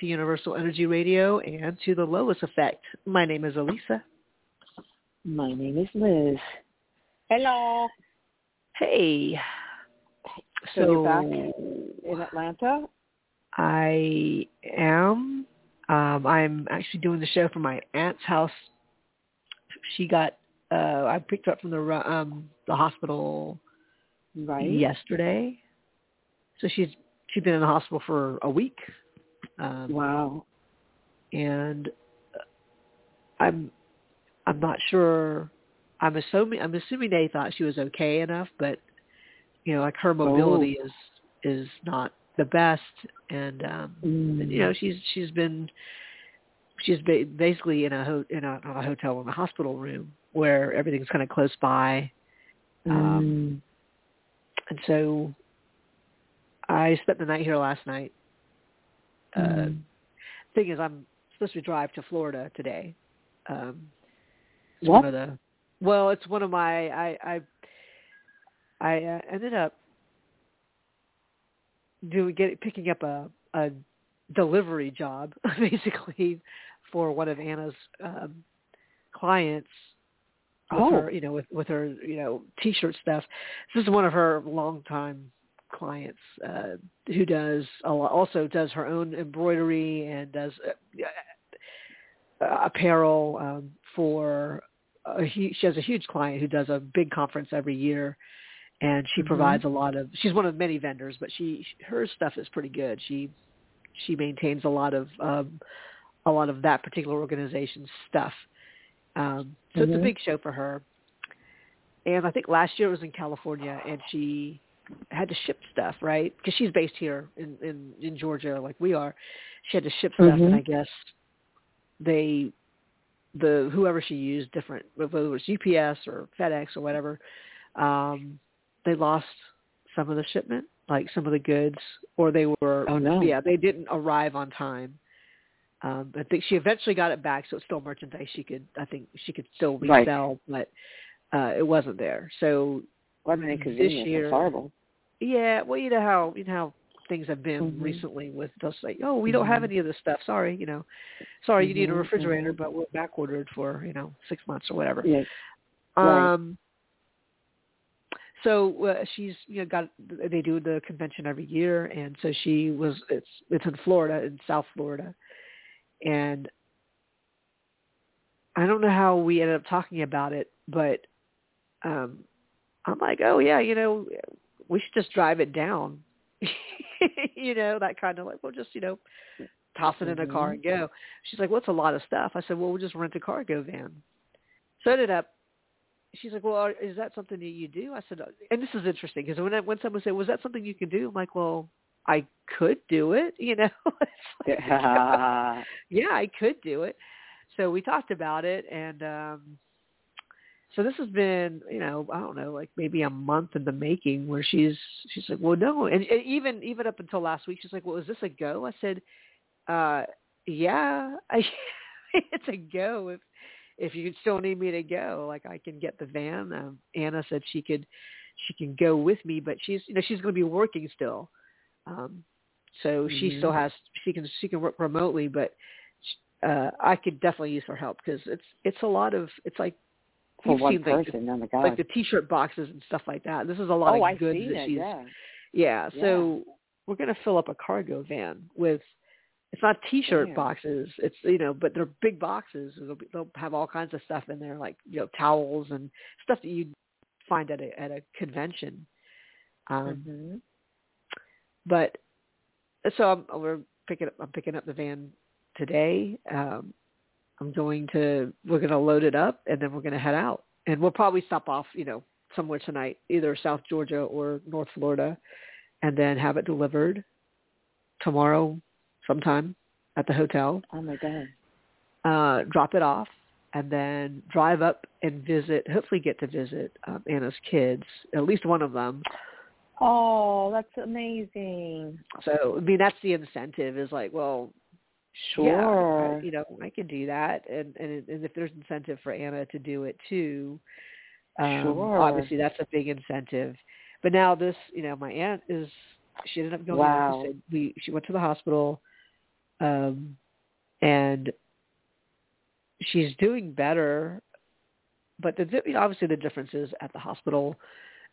Hello, everyone. Welcome to Universal Energy Radio and to the Lois Effect. My name is Alyssa. My name is Liz. Hello. Hey. So, so you're back in Atlanta? I am. Um, I'm actually doing the show from my aunt's house. She got. Uh, I picked her up from the um, the hospital right. yesterday. So she's she'd been in the hospital for a week. Um, wow. And I'm I'm not sure. I'm assuming I'm assuming they thought she was okay enough, but you know, like her mobility oh. is is not the best, and um, mm. you know, she's she's been she's basically in a ho- in a, a hotel in a hospital room where everything's kind of close by. Um, mm. and so I spent the night here last night. Uh, mm. Thing is, I'm supposed to drive to Florida today. Um, it's what? one of the well, it's one of my I I I uh, ended up doing get picking up a a delivery job basically for one of Anna's um, clients with oh. her, you know, with with her, you know, t-shirt stuff. This is one of her longtime clients uh, who does a lot, also does her own embroidery and does uh, uh, apparel um, for. A, she has a huge client who does a big conference every year, and she mm-hmm. provides a lot of. She's one of many vendors, but she her stuff is pretty good. She she maintains a lot of um, a lot of that particular organization's stuff. Um, so mm-hmm. it's a big show for her. And I think last year it was in California, and she had to ship stuff, right? Because she's based here in, in in Georgia, like we are. She had to ship stuff, mm-hmm. and I guess they, the whoever she used, different whether it was UPS or FedEx or whatever, um, they lost some of the shipment, like some of the goods, or they were, oh no, yeah, they didn't arrive on time. Um, I think she eventually got it back, so it's still merchandise she could, I think she could still resell, right. but uh, it wasn't there. So what an inconvenience! This year, It's horrible. Yeah, well, you know how you know how things have been mm-hmm. recently with they'll say, "Oh, we don't have any of this stuff. Sorry, you know, sorry, you need a refrigerator, but we're back ordered for you know six months or whatever." Yes. Um. So uh, she's you know got they do the convention every year, and so she was it's it's in Florida in South Florida, and I don't know how we ended up talking about it, but um I'm like, oh yeah, you know, we should just drive it down. you know, that kind of like, we'll just, you know, toss it in a car and go. She's like, well, it's a lot of stuff. I said, well, we'll just rent a cargo van. So I ended up, she's like, well, is that something that you do? I said, and this is interesting because when, I, when someone said, was that something you can do? I'm like, well, I could do it, you know. like, yeah. yeah, I could do it. So we talked about it and, um, so this has been, you know, I don't know, like maybe a month in the making where she's she's like, well, no, and, and even even up until last week, she's like, well, is this a go? I said, uh, yeah, I, it's a go if if you still need me to go, like I can get the van. Um, Anna said she could she can go with me, but she's you know she's going to be working still, um, so mm-hmm. she still has she can she can work remotely, but uh, I could definitely use her help because it's it's a lot of it's like for You've one seen, person. Like, oh my god! Like the T-shirt boxes and stuff like that. This is a lot oh, of goods that it, she's. Yeah. yeah. So we're going to fill up a cargo van with. It's not T-shirt boxes. It's you know, but they're big boxes. They'll, be, they'll have all kinds of stuff in there, like you know, towels and stuff that you'd find at a at a convention. Um, mm-hmm. But so I'm, we're picking up. I'm picking up the van today. Um, I'm going to. We're going to load it up, and then we're going to head out and we'll probably stop off, you know, somewhere tonight, either South Georgia or North Florida, and then have it delivered tomorrow sometime at the hotel. Oh my god! Uh, drop it off, and then drive up and visit. Hopefully, get to visit um, Anna's kids, at least one of them. Oh, that's amazing. So, I mean, that's the incentive. Is like, well, Sure. Yeah, I, you know, I can do that, and and and if there's incentive for Anna to do it too, um, sure. obviously that's a big incentive. But now this, you know, my aunt is she ended up going. Wow. She said we she went to the hospital, um, and she's doing better. But the you know, obviously the difference is at the hospital,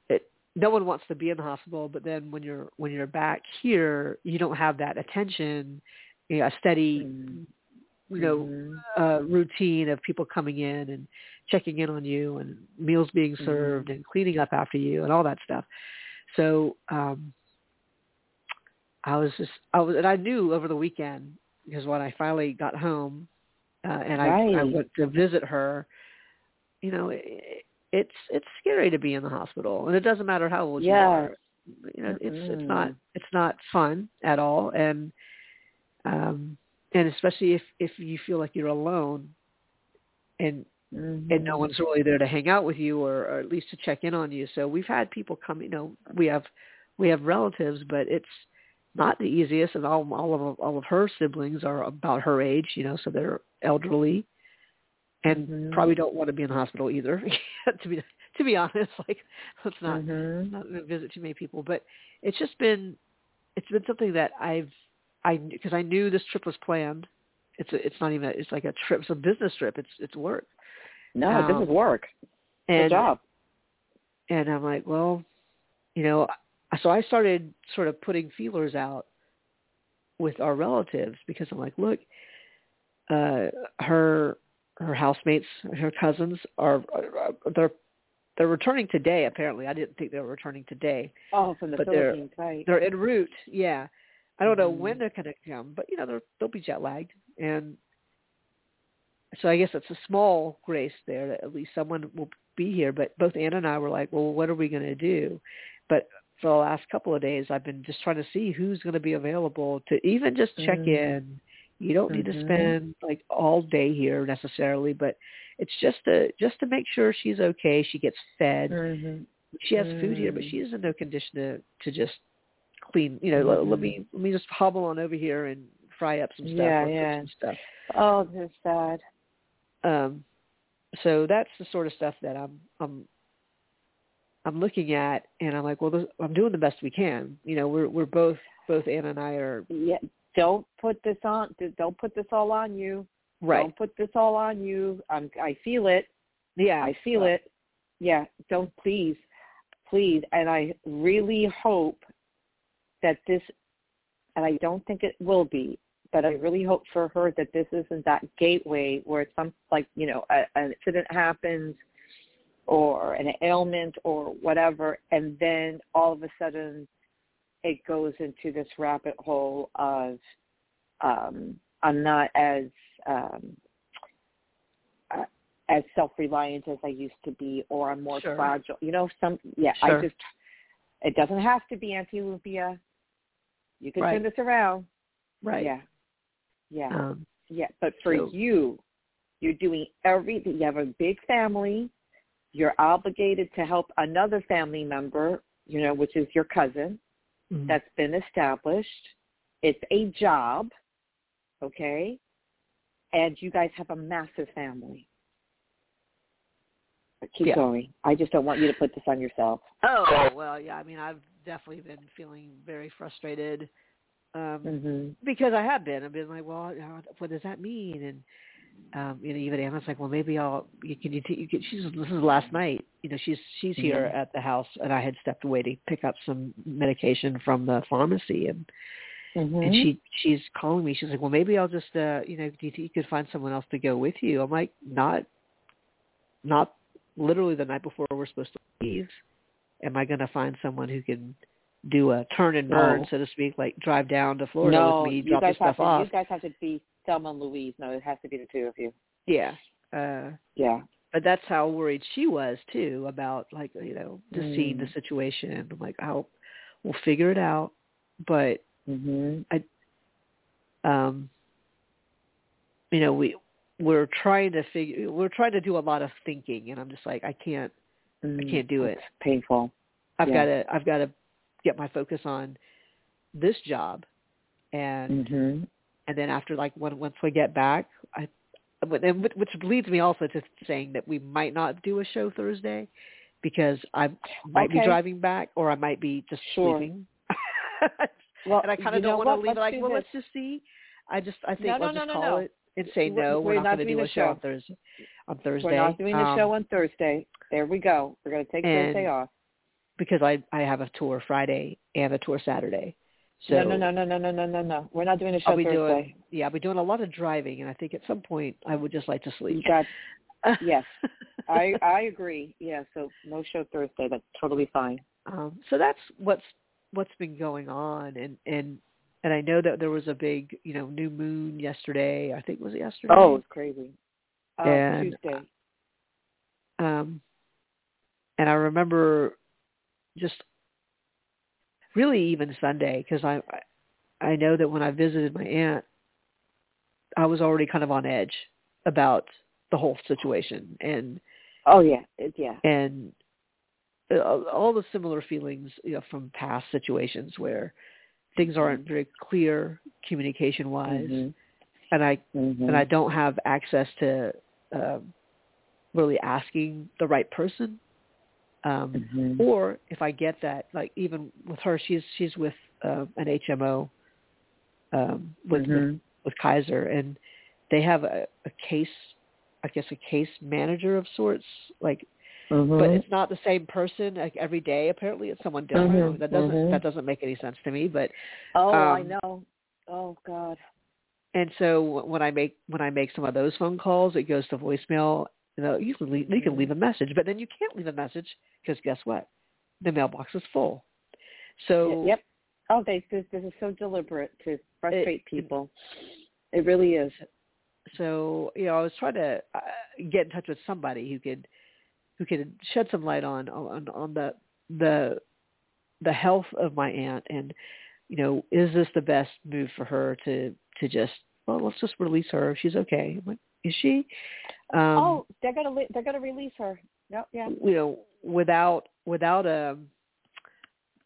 it no one wants to be in the hospital. But then when you're when you're back here, you don't have that attention, you know, a steady, Mhm. you know, Mhm. uh, routine of people coming in and checking in on you and meals being served and cleaning up after you and all that stuff. So um I was just I was and I knew over the weekend because when I finally got home uh, and I, I went to visit her, you know, it, it's it's scary to be in the hospital and it doesn't matter how old you are. You know, it's it's not it's not fun at all and um and especially if if you feel like you're alone and and no Mhm. one's really there to hang out with you or, or at least to check in on you. So we've had people come, you know, we have we have relatives, but it's not the easiest and all all of all of her siblings are about her age, you know, so they're elderly and Mhm. probably don't want to be in the hospital either to be to be honest, like let's not Mhm. not visit too many people, but it's just been it's been something that I've I because I knew this trip was planned. It's a, it's not even a, it's like a trip, it's a business trip. It's it's work. No, this Um, is work. Good And job. and I'm like, well, you know, so I started sort of putting feelers out with our relatives because I'm like, look, uh, her her housemates, her cousins are, are they're they're returning today. Apparently, I didn't think they were returning today. Oh, from the but they're- Philippines, right? They're en route. Yeah, I don't know Mhm. when they're going to come, but you know, they're, they'll be jet lagged, and so I guess it's a small grace there that at least someone will be here. But both Anna and I were like, well, what are we going to do? But for the last couple of days, I've been just trying to see who's going to be available to even just check Mm. in. You don't need Mhm. to spend like all day here necessarily, but it's just to just to make sure she's okay. She gets fed. Mhm. She has food here, but Mm. she is in no condition to to just clean. You know, let, let me let me just hobble on over here and fry up some stuff Yeah, yeah. stuff. Oh, this is sad. Um, so that's the sort of stuff that I'm I'm I'm looking at, and I'm like, well, this, I'm doing the best we can. You know, we're we're both both Anna and I are Yeah. Don't put this on. Don't put this all on you. right. Don't put this all on you. I'm, I feel it. yeah, I feel uh, it. Yeah. Don't please, please. And I really hope that this, and I don't think it will be, but I really hope for her that this isn't that gateway where some like you know a, an incident happens or an ailment or whatever, and then all of a sudden it goes into this rabbit hole of um, I'm not as um, uh, as self-reliant as I used to be, or I'm more Sure. fragile. You know, some yeah. Sure. I just it doesn't have to be anti-lupia. You can Right. turn this around. right. Yeah, yeah, Um, yeah. But for so- you, you're doing everything. You have a big family. You're obligated to help another family member. You know, which is your cousin mhm. that's been established. It's a job, okay? And you guys have a massive family. Keep Yeah. going. I just don't want you to put this on yourself. oh well, yeah. I mean, I've definitely been feeling very frustrated. Um, hmm because I have been. I've been like, well, what does that mean? And um, you know, even Anna's like, well, maybe I'll. You can you, t- you can. She's this is last night. You know, she's she's here Mhm. at the house, and I had stepped away to pick up some medication from the pharmacy, and hmm and she she's calling me. She's like, well, maybe I'll just, uh, you know, do you think you could find someone else to go with you? I'm like, not, not literally the night before we're supposed to leave. Am I going to find someone who can do a turn and burn, No. so to speak, like drive down to Florida no, with me, you drop have stuff to. off? You guys have to be Thelma and Louise. No, it has to be the two of you. Yeah. Uh, Yeah. but that's how worried she was too about like you know just seeing the Mm. situation. I'm like, I'll we'll figure it out, but hmm um, you know we we're trying to figure we're trying to do a lot of thinking, and I'm just like I can't I can't do it. It's painful. I've Yeah. got to I've got to get my focus on this job, and hmm and then after like when once we get back, I then which which leads me also to saying that we might not do a show Thursday because I might be driving back or I might be just Sure. sleeping. well, and I kind of don't want to leave it like, well, this. let's just see. I just I think no, no, I'll just no, call no. it and say no, we're, we're not, not going to do a show. show on Thursday. On Thursday, we're not doing um, the show um, on Thursday. There we go. We're going to take Thursday off because I I have a tour Friday and a tour Saturday. So no, no, no, no, no, no, no, no. We're not doing a show Thursday. Doing, yeah, I'll be doing a lot of driving, and I think at some point I would just like to sleep. Got, yes, I I agree. Yeah, so no show Thursday. That's totally fine. Um, so that's what's what's been going on, and and and I know that there was a big you know new moon yesterday. I think it was yesterday? Oh, it was crazy. Uh, And- Tuesday. um, and I remember just really even Sunday because I I I know that when I visited my aunt, I was already kind of on edge about the whole situation and Oh yeah, yeah. and uh, all the similar feelings you know from past situations where things aren't very clear communication wise Mhm. and I Mhm. and I don't have access to um, really asking the right person. Um, Mhm. Or if I get that, like even with her, she's she's with uh, an HMO um, with, with Mhm. with Kaiser, and they have a, a case, I guess a case manager of sorts, like Mhm. but it's not the same person like every day. Apparently, it's someone different. Mhm, That doesn't mhm. that doesn't make any sense to me. But oh, I um, know. Oh God. and so when I make when I make some of those phone calls, it goes to voicemail. You know, you can leave, you can leave a message, but then you can't leave a message because guess what? The mailbox is full. So yep. Oh, they this this is so deliberate to frustrate It- people. It really is. so you know, I was trying to uh, get in touch with somebody who could who could shed some light on on on the the the health of my aunt and you know is this the best move for her to to just well let's just release her if she's okay like, is she um oh, they're gonna li- they're gonna release her. Yep. Yeah. you know without without um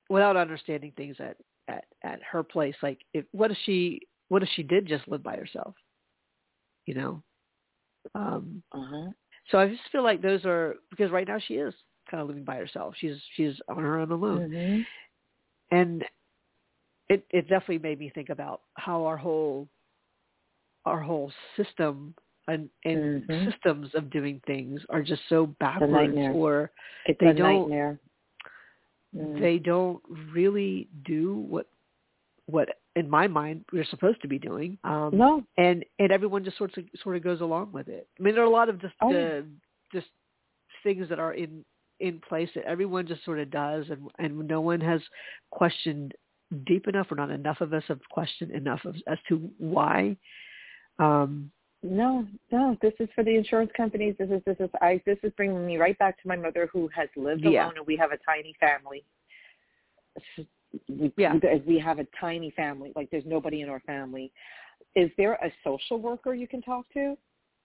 without understanding things at at at her place like if what if she what if she did just live by herself you know um Uh huh. So i just feel like those are because right now she is kind of living by herself she's she's on her own alone Mhm. and it it definitely made me think about how our whole our whole system and, and Mhm. systems of doing things are just so backwards or It's They a don't- nightmare. Mm. they don't really do what what in my mind we're supposed to be doing um no. and and everyone just sort of sort of goes along with it i mean there are a lot of just Oh, uh, just things that are in in place that everyone just sort of does and and no one has questioned deep enough or not enough of us have questioned enough of, as to why um No, no. This is for the insurance companies. This is this is I. This is bringing me right back to my mother, who has lived Yeah. alone, and we have a tiny family. We, Yeah. we- we have a tiny family. Like there's nobody in our family. Is there a social worker you can talk to?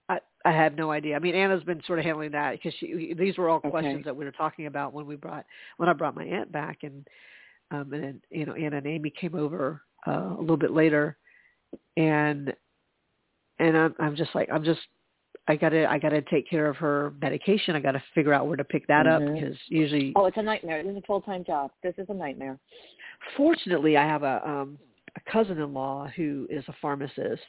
I, I have no idea. I mean, Anna's been sort of handling that because she. These were all Okay. questions that we were talking about when we brought when I brought my aunt back, and um, and then you know Anna and Amy came over uh, a little bit later, and and I'm I'm just like I'm just I gotta I gotta take care of her medication. I gotta figure out where to pick that up Mhm. because usually, Oh, it's a nightmare. This is a full time job. This is a nightmare. fortunately, I have a um a cousin-in-law who is a pharmacist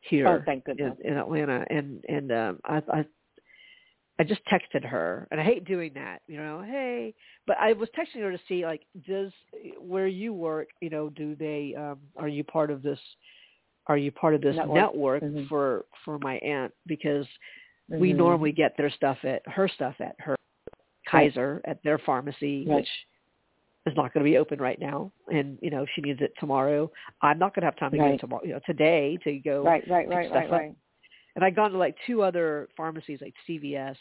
here. Oh, thank in, goodness. in Atlanta, and and um, I, I I just texted her, and I hate doing that, you know. Hey, but I was texting her to see like, does where you work, you know, do they um, are you part of this? Are you part of this Network. network, Mhm. for for my aunt? Because we Mhm. normally get their stuff at her stuff at her Kaiser at their pharmacy, Right. which is not going to be open right now, and you know she needs it tomorrow. I'm not going to have time to go Right. tomorrow, you know, today to go Right, right, right, right, right. and I'd gone to like two other pharmacies, like CVS,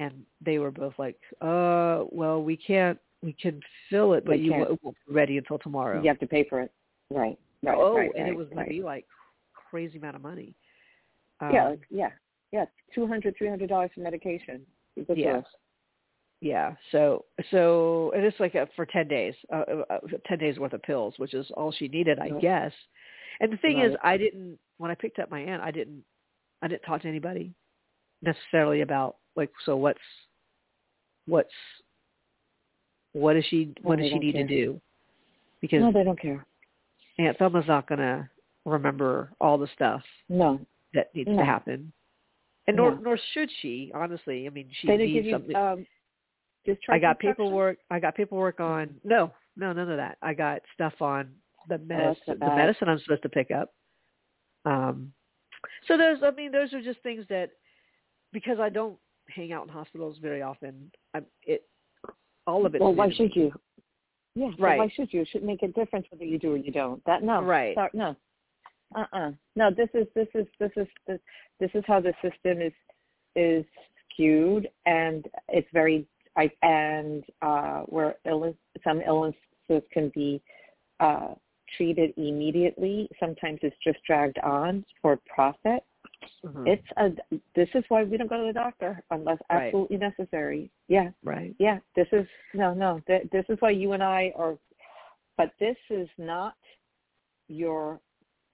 and they were both like, "Uh, well, we can't, we can fill it, but We you can't. won't be ready until tomorrow." You have to pay for it. Right, right, oh, right, and right, it was going right. to be like crazy amount of money. Um, yeah, like, yeah, yeah. Two hundred, three hundred dollars for medication. Ridiculous. yeah. So, so, and it's like a, for ten days, uh, uh, uh, ten days worth of pills, which is all she needed, I Right. guess. And the thing is, I didn't when I picked up my aunt, I didn't, I didn't talk to anybody necessarily about like, so what's, what's, what does she, what Oh, does she need to do? because no, they don't care. Aunt Thelma's not going to remember all the stuff No, that needs No. to happen, and nor No. nor should she. Honestly, I mean, she they needs something. you um, I got paperwork. I got paperwork on. No, no, none of that. I got stuff on the Oh, medicine. the medicine I'm supposed to pick up. Um, so those. I mean, those are just things that because I don't hang out in hospitals very often. I'm, it all of it. Well, why should you? Yeah, so Right. why should you? It should make a difference whether you do or you don't. That no, Right. No, uh, uh no. This is this is this is this, this is how the system is is skewed, and it's very I and uh, where illness, some illnesses can be uh, treated immediately. Sometimes it's just dragged on for profit. Mhm. It's a. This is why we don't go to the doctor unless Right. absolutely necessary. Yeah, right. yeah, this is no, no. Th- this is why you and I are. But this is not your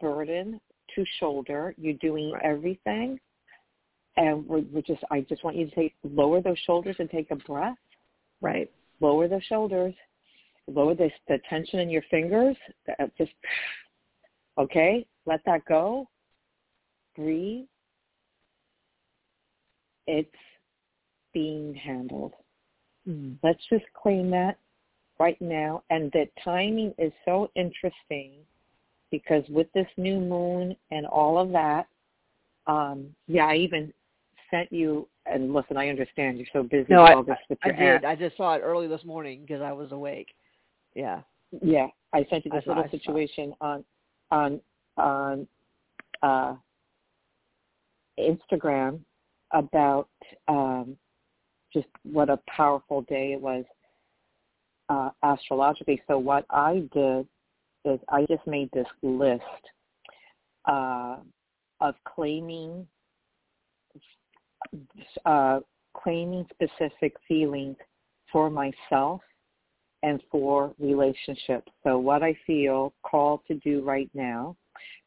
burden to shoulder. You're doing Right. everything, and we're, we're just. I just want you to take lower those shoulders and take a breath. Right. Lower those shoulders. Lower the the tension in your fingers. Uh, Just okay. Let that go. Breathe. It's being handled Mhm. let's just claim that right now. And the timing is so interesting because with this new moon and all of that, um, yeah, I even sent you. And listen, I understand you're so busy No, with I, all this with I your did. aunt. I just saw it early this morning because I was awake. Yeah. Yeah, I sent you this saw- little saw. situation on on on uh, Instagram about um, just what a powerful day it was uh, astrologically. So what I did is I just made this list uh, of claiming uh, claiming specific feelings for myself and for relationships. So what I feel called to do right now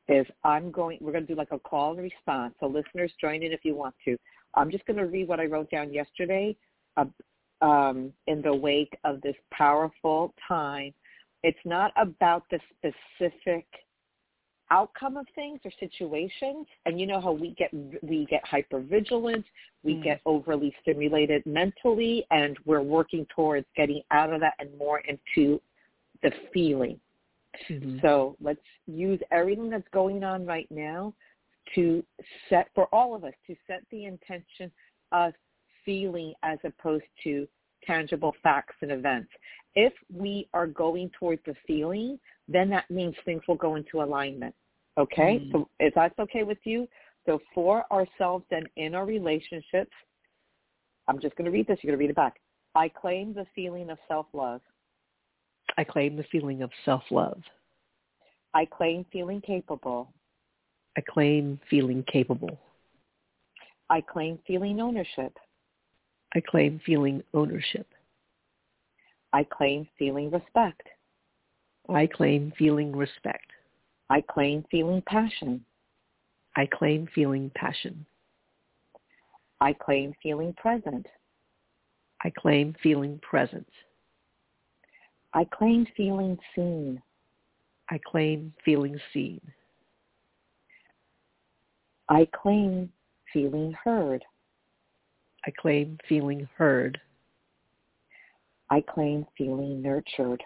is I'm going, we're going to do like a call and response. So listeners, join in if you want to. I'm just going to read what I wrote down yesterday uh, um, in the wake of this powerful time. It's not about the specific outcome of things or situations and you know how we get we get hyper vigilant we Mm. get overly stimulated mentally and we're working towards getting out of that and more into the feeling Mhm. so let's use everything that's going on right now to set for all of us to set the intention of feeling as opposed to tangible facts and events if we are going towards the feeling then that means things will go into alignment. Okay? Mhm. So if that's okay with you, so for ourselves and in our relationships, I'm just going to read this. You're going to read it back. I claim the feeling of self-love. I claim the feeling of self-love. I claim feeling capable. I claim feeling capable. I claim feeling ownership. I claim feeling ownership. I claim feeling respect. I claim feeling respect. I claim feeling passion. I claim feeling passion. I claim feeling present. I claim feeling present. I claim feeling seen. I claim feeling seen. I claim feeling heard. I claim feeling heard. I claim feeling nurtured.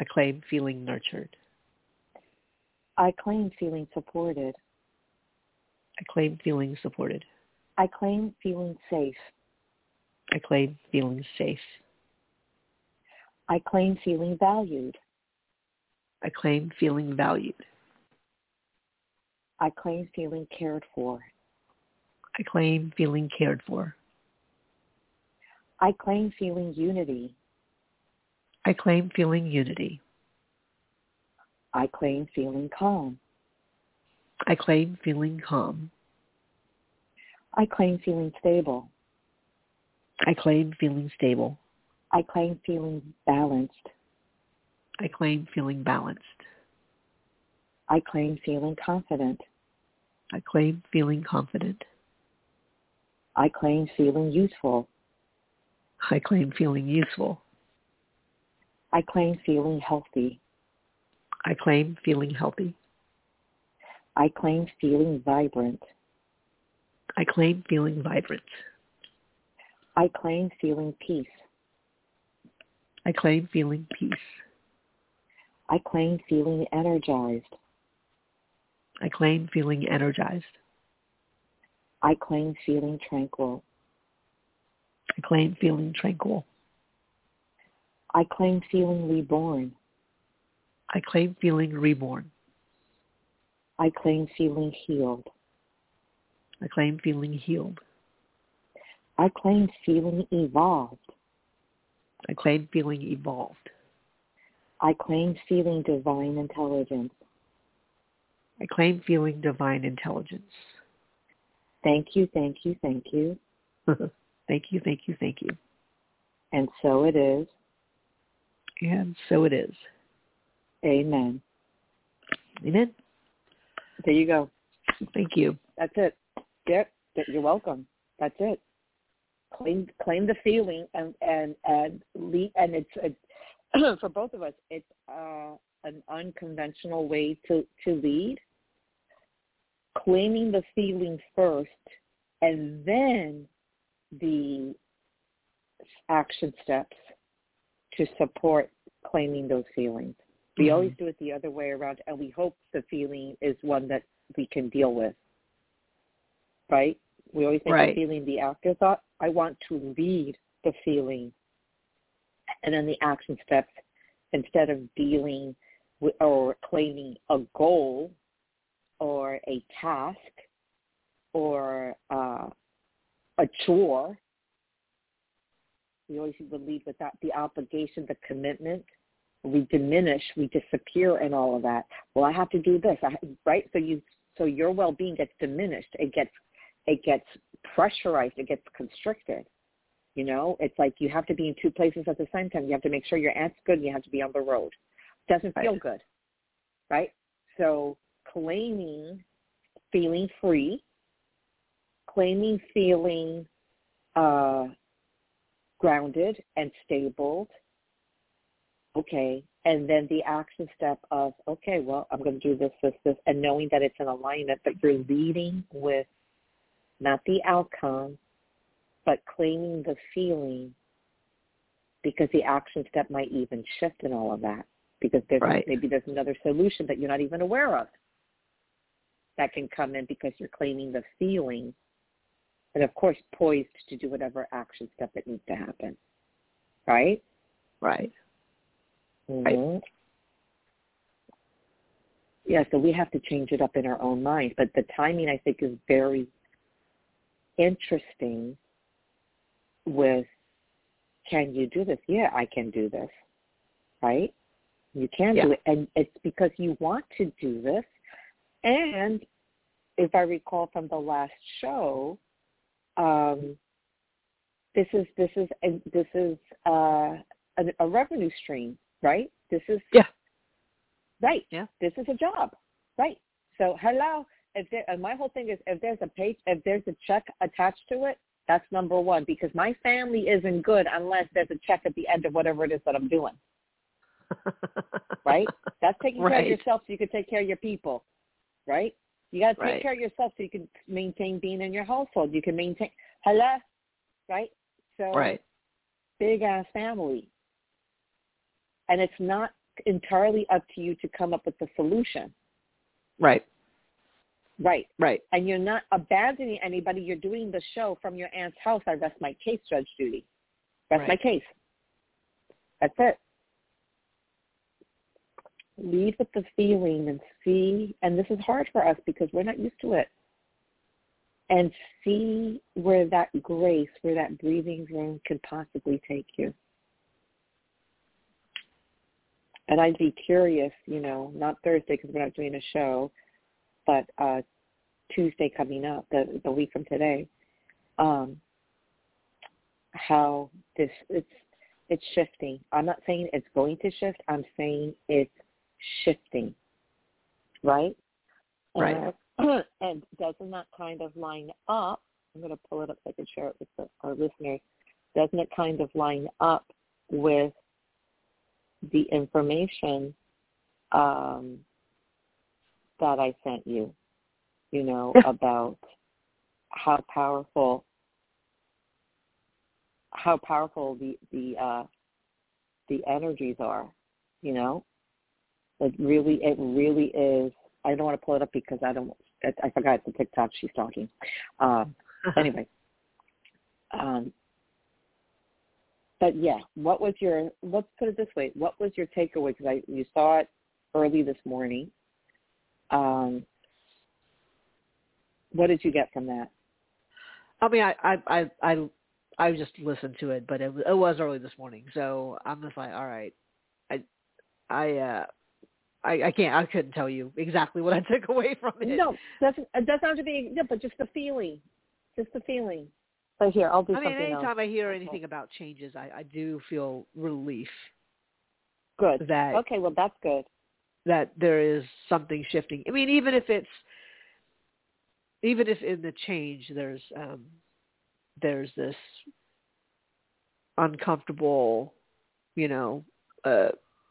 I claim feeling nurtured. I claim feeling supported. I claim feeling supported. I claim feeling safe. I claim feeling safe. I claim feeling valued. I claim feeling valued. I claim feeling cared for. I claim feeling cared for. I claim feeling unity. I claim feeling unity. I claim feeling calm. I claim feeling calm. I claim feeling stable. I claim feeling stable. I claim feeling balanced. I claim feeling balanced. I claim feeling confident. I claim feeling confident. I claim feeling useful. I claim feeling useful. I claim feeling healthy. I claim feeling healthy. I claim feeling vibrant. I claim feeling vibrant. I claim feeling peace. I claim feeling peace. I claim feeling energized. I claim feeling energized. I claim feeling tranquil. I claim feeling tranquil. I claim feeling reborn. I claim feeling reborn. I claim feeling healed. I claim feeling healed. I claim feeling evolved. I claim feeling evolved. I claim feeling divine intelligence. I claim feeling divine intelligence. Thank you, thank you, thank you. thank you, thank you, thank you. And so it is. And so it is. Amen. Amen. There you go. Thank you. That's it. Yep. You're welcome. That's it. Claim claim the feeling and and and lead and it's, it's for both of us. It's uh, an unconventional way to to lead. Claiming the feeling first, and then the action steps to support claiming those feelings. We mm-hmm. always do it the other way around, and we hope the feeling is one that we can deal with. Right? We always make right. the feeling the afterthought. I want to lead the feeling. And then the action steps, instead of dealing with or claiming a goal or a task or uh, a chore, we always lead with that the obligation, the commitment. We diminish, we disappear, and all of that. Well, I have to do this, I, right? So you, so your well-being gets diminished. It gets, it gets pressurized. It gets constricted. You know, it's like you have to be in two places at the same time. You have to make sure your aunt's good. and You have to be on the road. Doesn't feel right. good, right? So claiming feeling free, claiming feeling uh, grounded and stable. Okay, and then the action step of okay, well, I'm going to do this, this, this, and knowing that it's an alignment, but you're leading with not the outcome, but claiming the feeling, because the action step might even shift in all of that, because there's right. maybe there's another solution that you're not even aware of that can come in because you're claiming the feeling and of course poised to do whatever action step that needs to happen. Right? Right. Mm-hmm. Right. Yeah, so we have to change it up in our own mind. But the timing I think is very interesting with can you do this? Yeah, I can do this. Right? You can yeah. do it. And it's because you want to do this. And if I recall from the last show, um, this is this is a, this is uh, a, a revenue stream, right? This is yeah, right. Yeah, this is a job, right? So hello, if there, and my whole thing is if there's a page, if there's a check attached to it, that's number one because my family isn't good unless there's a check at the end of whatever it is that I'm doing. right? That's taking right. care of yourself so you can take care of your people. Right? You got to take right. care of yourself so you can maintain being in your household. You can maintain, hello, right? So right. big ass family. And it's not entirely up to you to come up with the solution. Right. Right. Right. And you're not abandoning anybody. You're doing the show from your aunt's house. I rest my case, Judge Judy. Rest right. my case. That's it lead with the feeling and see, and this is hard for us because we're not used to it, and see where that grace, where that breathing room can possibly take you. And I'd be curious, you know, not Thursday because we're not doing a show, but uh, Tuesday coming up, the, the week from today, um, how this it's it's shifting. I'm not saying it's going to shift. I'm saying it's shifting, right? Right. Uh, and doesn't that kind of line up? I'm going to pull it up so I can share it with the, our listeners. Doesn't it kind of line up with the information um, that I sent you, you know, about how powerful how powerful the the uh, the energies are, you know. It really it really is. I don't want to pull it up because I don't. I, I forgot the TikTok she's talking. Uh, anyway, um, but yeah, what was your? Let's put it this way. What was your takeaway? Because I you saw it early this morning. Um, what did you get from that? I mean, I I I I, I just listened to it, but it, it was early this morning, so I'm just like, all right, I I uh I, I can't. I couldn't tell you exactly what I took away from it. No, doesn't it doesn't have to be. No, but just the feeling, just the feeling. But here, I'll do I mean, something anytime else. I hear anything about changes, I, I do feel relief Good. that Okay, well that's good. That there is something shifting. I mean, even if it's even if in the change there's um there's this uncomfortable, you know, uh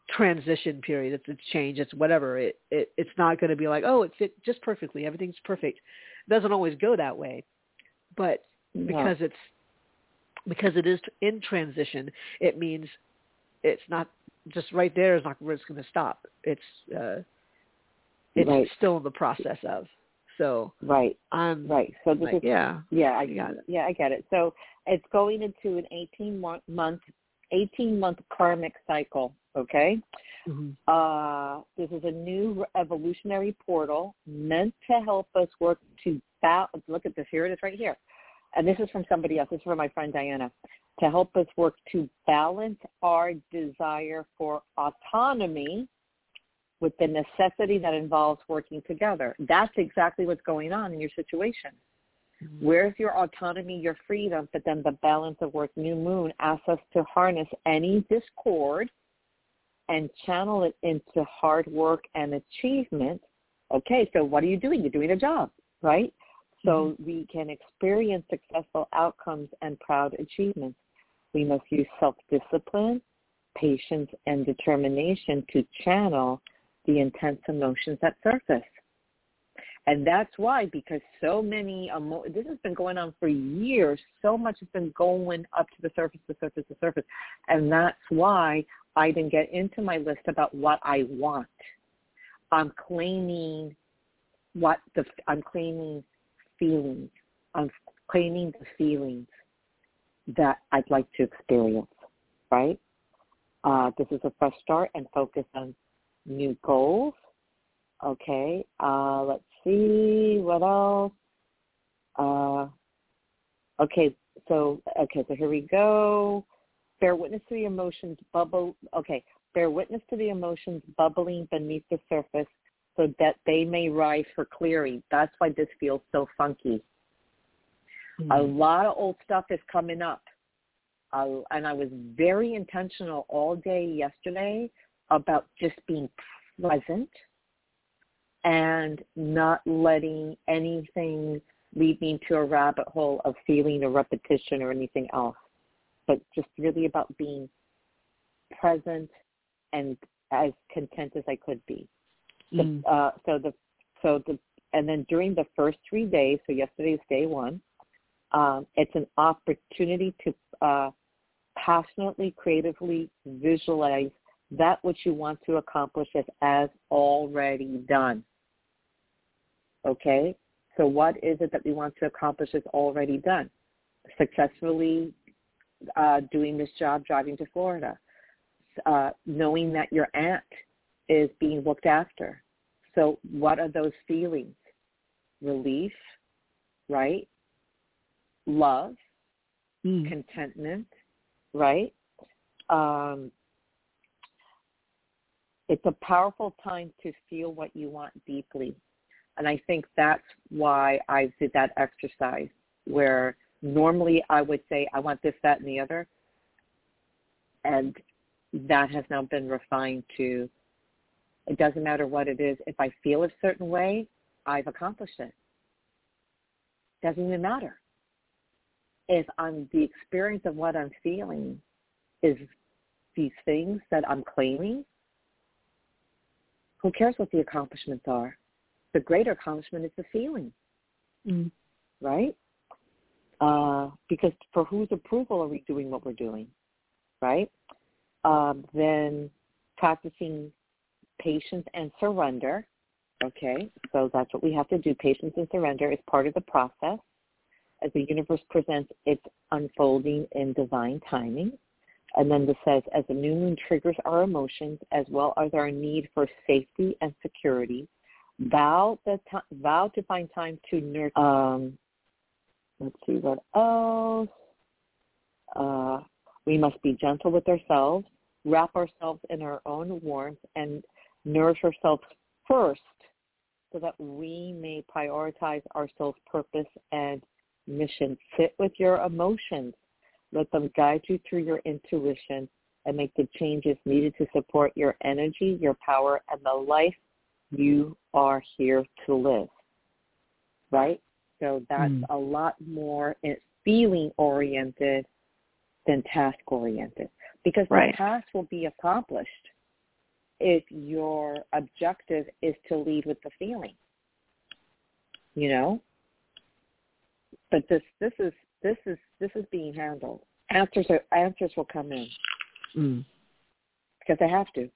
transition period. It's a change. It's whatever. It, it it's not going to be like, oh, it fit just perfectly. Everything's perfect. It doesn't always go that way, but because it's because it is in transition, it means it's not just right there is not where it's going to stop. It's uh, it's Right. still in the process of. So right, I'm right. So this like, is yeah, yeah, I got it. Yeah, I get it. So it's going into an 18 month, 18 month karmic cycle, okay? hmm Uh, this is a new evolutionary portal meant to help us work to ba- look at this. Here it is right here. And this is from somebody else. This is from my friend Diana. To help us work to balance our desire for autonomy with the necessity that involves working together. That's exactly what's going on in your situation. Mm-hmm. Where's your autonomy, your freedom, but then the balance of work, new moon asks us to harness any discord and channel it into hard work and achievement. Okay, so what are you doing? You're doing a job, right? So mm-hmm. we can experience successful outcomes and proud achievements. We must use self-discipline, patience, and determination to channel the intense emotions that surface. And that's why, because so many, emo- this has been going on for years, so much has been going up to the surface, the surface, the surface. And that's why I didn't get into my list about what I want. I'm claiming what the, I'm claiming feelings. I'm claiming the feelings that I'd like to experience, right? Uh, this is a fresh start and focus on new goals. Okay, uh, let's see what else. Uh, okay, so okay, so here we go. Bear witness to the emotions bubble. Okay, bear witness to the emotions bubbling beneath the surface, so that they may rise for clearing. That's why this feels so funky. A lot of old stuff is coming up. Uh, and I was very intentional all day yesterday about just being present and not letting anything lead me to a rabbit hole of feeling or repetition or anything else, but just really about being present and as content as I could be. The, Mm. uh, so the so the and then during the first three days, so yesterday is day one, um, it's an opportunity to uh, passionately, creatively visualize that which you want to accomplish as, already done. Okay? So what is it that we want to accomplish as already done? Successfully uh, doing this job, driving to Florida, uh, knowing that your aunt is being looked after. So what are those feelings? Relief, right? Love, Mm. contentment, right? Um, it's a powerful time to feel what you want deeply. And I think that's why I did that exercise where normally I would say, I want this, that, and the other. And that has now been refined to, it doesn't matter what it is. If I feel a certain way, I've accomplished it. Doesn't even matter. If I'm the experience of what I'm feeling is these things that I'm claiming, who cares what the accomplishments are? The greater accomplishment is the feeling, mm. right? Uh, because for whose approval are we doing what we're doing, right? Um, then practicing patience and surrender. Okay, so that's what we have to do. Patience and surrender is part of the process as the universe presents its unfolding in divine timing. And then this says, as the new moon triggers our emotions as well as our need for safety and security, vow, the t- vow to find time to nurture. Um, let's see what else. Uh, we must be gentle with ourselves, wrap ourselves in our own warmth, and nourish ourselves first so that we may prioritize our purpose and mission. Sit with your emotions. Let them guide you through your intuition and make the changes needed to support your energy, your power, and the life you are here to live. Right? So that's mm. a lot more feeling oriented than task oriented because right. the task will be accomplished if your objective is to lead with the feeling. You know? But this this is this is this is being handled. Answers are, answers will come in. Mm. Because they have to.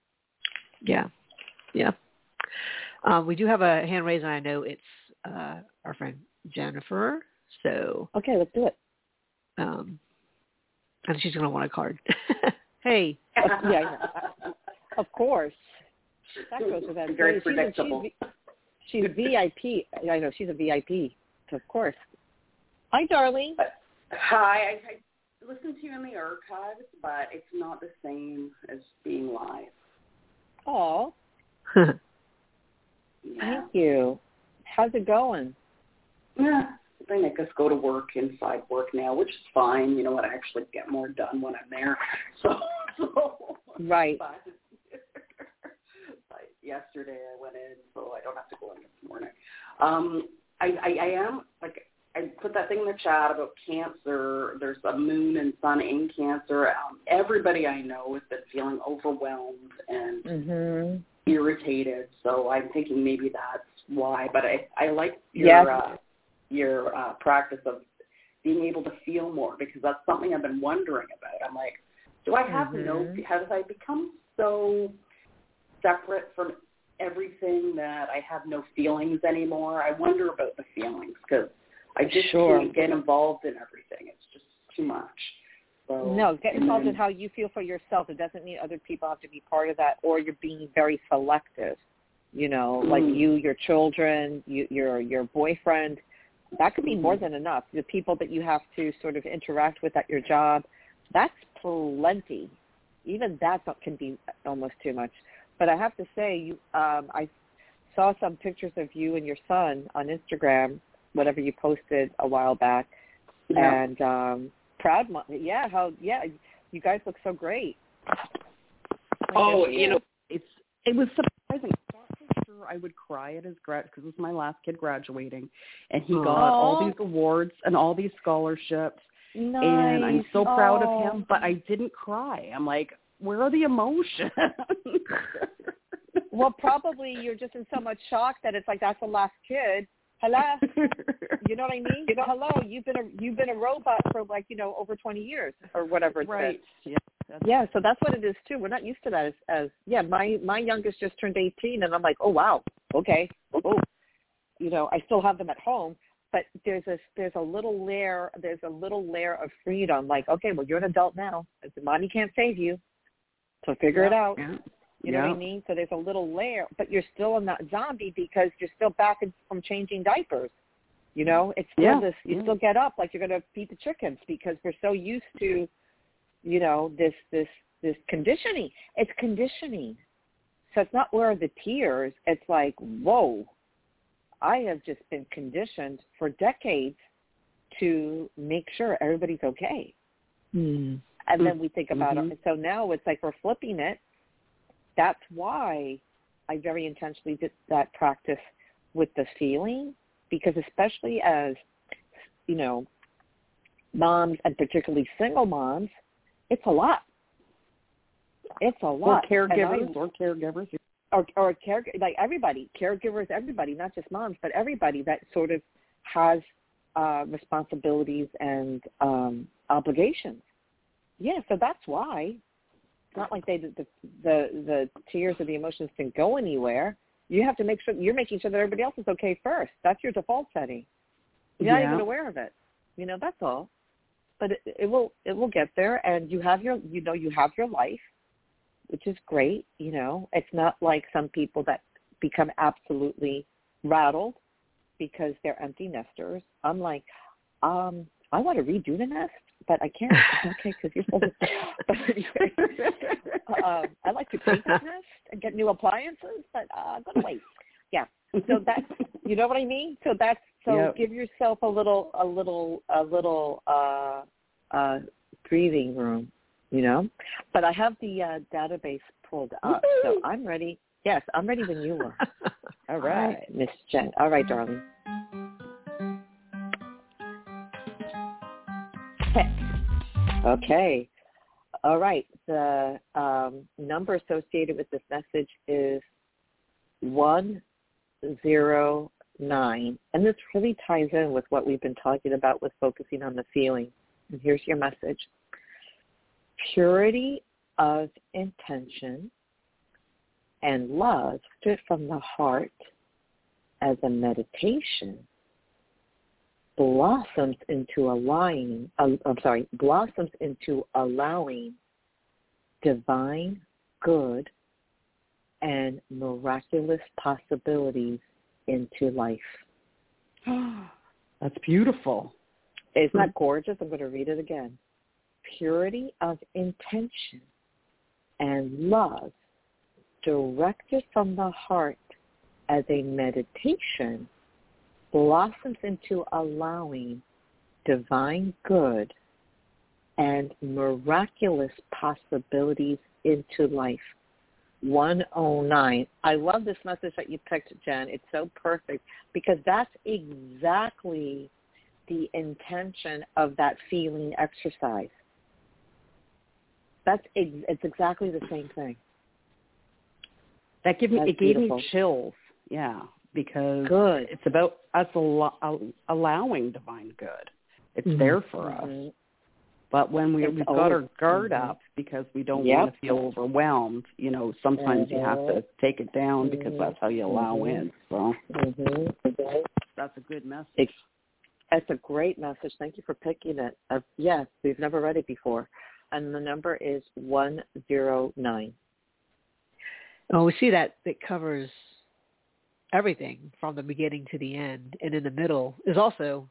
Yeah. Yeah. Um, we do have a hand raised, and I know it's uh, our friend Jennifer. So okay, let's do it. Um, and she's going to want a card. hey. yeah, of course. That goes with that. Very she's, predictable. She's, she's VIP. I know she's a VIP. Of course. Hi, darling. Uh, hi. I, I listened to you in the archives, but it's not the same as being live. Oh. yeah. Thank you. How's it going? Yeah, they make us go to work inside work now, which is fine. You know what? I actually get more done when I'm there. So, so right. But, but yesterday I went in, so I don't have to go in this morning. Um, I, I, I am like I put that thing in the chat about cancer. There's a moon and sun in cancer. Um, everybody I know has been feeling overwhelmed and mm-hmm. irritated. So I'm thinking maybe that's why. But I I like your yes. uh, your uh, practice of being able to feel more because that's something I've been wondering about. I'm like, do I have mm-hmm. no? Have I become so separate from everything that I have no feelings anymore? I wonder about the feelings because I just sure. can't get involved in everything. It's just too much. So, no, get involved then, in how you feel for yourself. It doesn't mean other people have to be part of that, or you're being very selective. You know, mm. like you, your children, you, your your boyfriend. That could be more than enough. The people that you have to sort of interact with at your job, that's plenty. Even that can be almost too much. But I have to say, you, um, I saw some pictures of you and your son on Instagram, whatever you posted a while back, yeah. and um, proud. Yeah, how? Yeah, you guys look so great. Oh, you know, it's it was surprising sure I would cry at his grad because it was my last kid graduating, and he got all these awards and all these scholarships. Nice. And I'm so proud oh. of him, but I didn't cry. I'm like, where are the emotions? well, probably you're just in so much shock that it's like that's the last kid. Hello, you know what I mean? You know, hello, you've been a you've been a robot for like you know over 20 years or whatever. It's right. Been. Yeah. yeah, so that's what it is too. We're not used to that as, as yeah. My my youngest just turned 18, and I'm like, oh wow, okay, oh, you know, I still have them at home, but there's a there's a little layer there's a little layer of freedom. Like, okay, well, you're an adult now. Mommy can't save you, so figure yeah. it out. Yeah. You know what I mean? So there's a little layer, but you're still in that zombie because you're still back in, from changing diapers. You know, it's still yeah. this. You yeah. still get up like you're going to feed the chickens because we're so used to, you know, this this this conditioning. It's conditioning. So it's not where the tears. It's like, whoa, I have just been conditioned for decades to make sure everybody's okay. Mm. And then we think about mm-hmm. it. So now it's like we're flipping it that's why I very intentionally did that practice with the feeling because especially as, you know, moms and particularly single moms, it's a lot. it's a lot. Or caregivers, or caregivers, or or care like everybody, caregivers, everybody, not just moms, but everybody that sort of has uh, responsibilities and um, obligations. Yeah, so that's why. It's not like they the the the tears or the emotions didn't go anywhere. You have to make sure you're making sure that everybody else is okay first. That's your default setting. You're yeah. not even aware of it. You know, that's all. But it, it will it will get there, and you have your you know you have your life, which is great. You know, it's not like some people that become absolutely rattled because they're empty nesters. I'm like, um, I want to redo the nest, but I can't. okay, because you're supposed to. But anyway, um, I like to paint the nest and get new appliances, but uh, I'm gonna wait. Yeah. So that's you know what I mean. So that's so Yep. give yourself a little a little a little uh uh breathing room, you know. But I have the uh database pulled up, so. I'm ready. Yes, I'm ready when you are. All right, Miss Jen. All right, darling. Okay. All right. The um, number associated with this message is one zero nine, and this really ties in with what we've been talking about with focusing on the feeling. And here's your message: purity of intention and love stood from the heart as a meditation blossoms into allowing, uh, I'm sorry, blossoms into allowing divine good and miraculous possibilities into life. That's beautiful. Isn't that gorgeous? I'm going to read it again. Purity of intention and love directed from the heart as a meditation blossoms into allowing divine good and miraculous possibilities into life. 109. I love this message that you picked, Jen. It's so perfect because that's exactly the intention of that feeling exercise. That's it's exactly the same thing. That gave me That's it gave beautiful. me chills. Yeah, because Good. it's about us al- al- allowing divine good. It's Mhm. there for us. Mhm. But when we, we've got our always- guard mhm. up because we don't Yep. want to feel overwhelmed, you know, sometimes you have to take it down because Mhm. that's how you allow in. So that's a good message. Ex- That's a great message. Thank you for picking it. Uh, yes, we've never read it before. And the number is 109. Oh, we see that it covers everything from the beginning to the end, and in the middle is also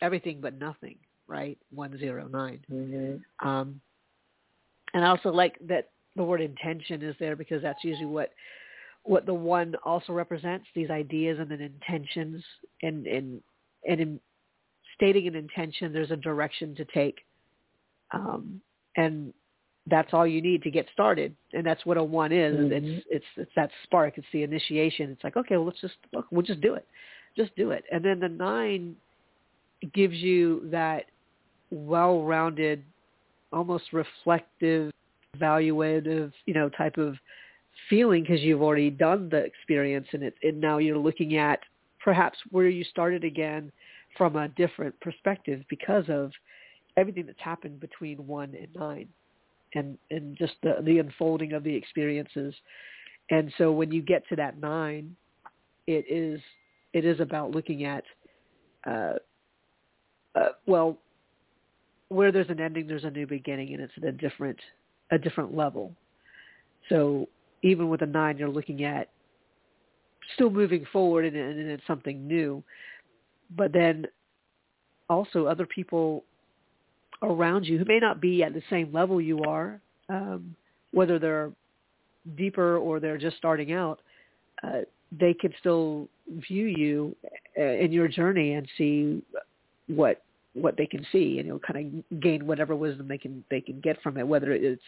everything but nothing, right? One zero nine. Mm-hmm. Um, and I also like that the word intention is there because that's usually what what the one also represents these ideas and then intentions and and and in stating an intention there's a direction to take um, and that's all you need to get started. And that's what a one is. Mhm. it's it's it's that spark. It's the initiation. It's like okay well let's just look we'll just do it. Just do it. And then the nine gives you that well-rounded almost reflective evaluative you know type of feeling because you've already done the experience and it. And now you're looking at perhaps where you started again from a different perspective because of everything that's happened between one and nine and and just the the unfolding of the experiences. And so when you get to that nine it is it is about looking at uh, uh well where there's an ending there's a new beginning and it's at a different a different level. So even with a nine you're looking at still moving forward and, and it's something new. But then also other people around you who may not be at the same level you are, um, whether they're deeper or they're just starting out, uh, they can still view you uh, in your journey and see what what they can see, and you'll kind of gain whatever wisdom they can they can get from it. Whether it's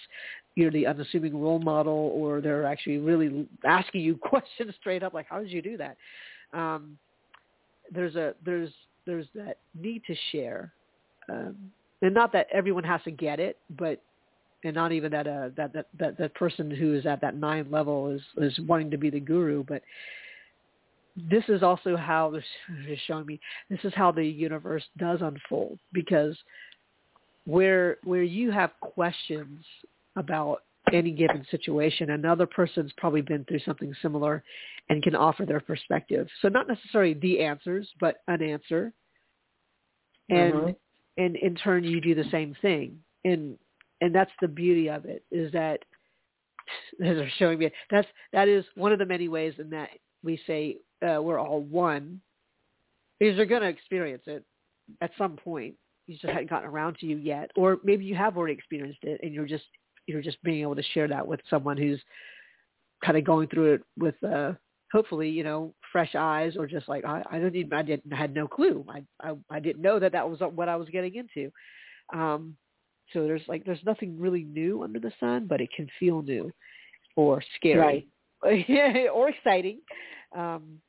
you're the unassuming role model, or they're actually really asking you questions straight up, like how did you do that? Um, there's a there's there's that need to share um, and not that everyone has to get it, but and not even that uh that that that, that person who is at that nine level is is wanting to be the guru, but this is also how this is showing me this is how the universe does unfold because where where you have questions about any given situation another person's probably been through something similar and can offer their perspective so not necessarily the answers but an answer and Mhm. And in turn you do the same thing. And and that's the beauty of it is that as they're showing me that's that is one of the many ways in that we say uh, we're all one. Because you're going to experience it at some point. You just hadn't gotten around to you yet. Or maybe you have already experienced it and you're just you're just being able to share that with someone who's kind of going through it with uh hopefully you know fresh eyes or just like i i don't even i didn't I had no clue. I i, I didn't know that that was what i was getting into. Um so there's like there's nothing really new under the sun but it can feel new or scary or exciting. Um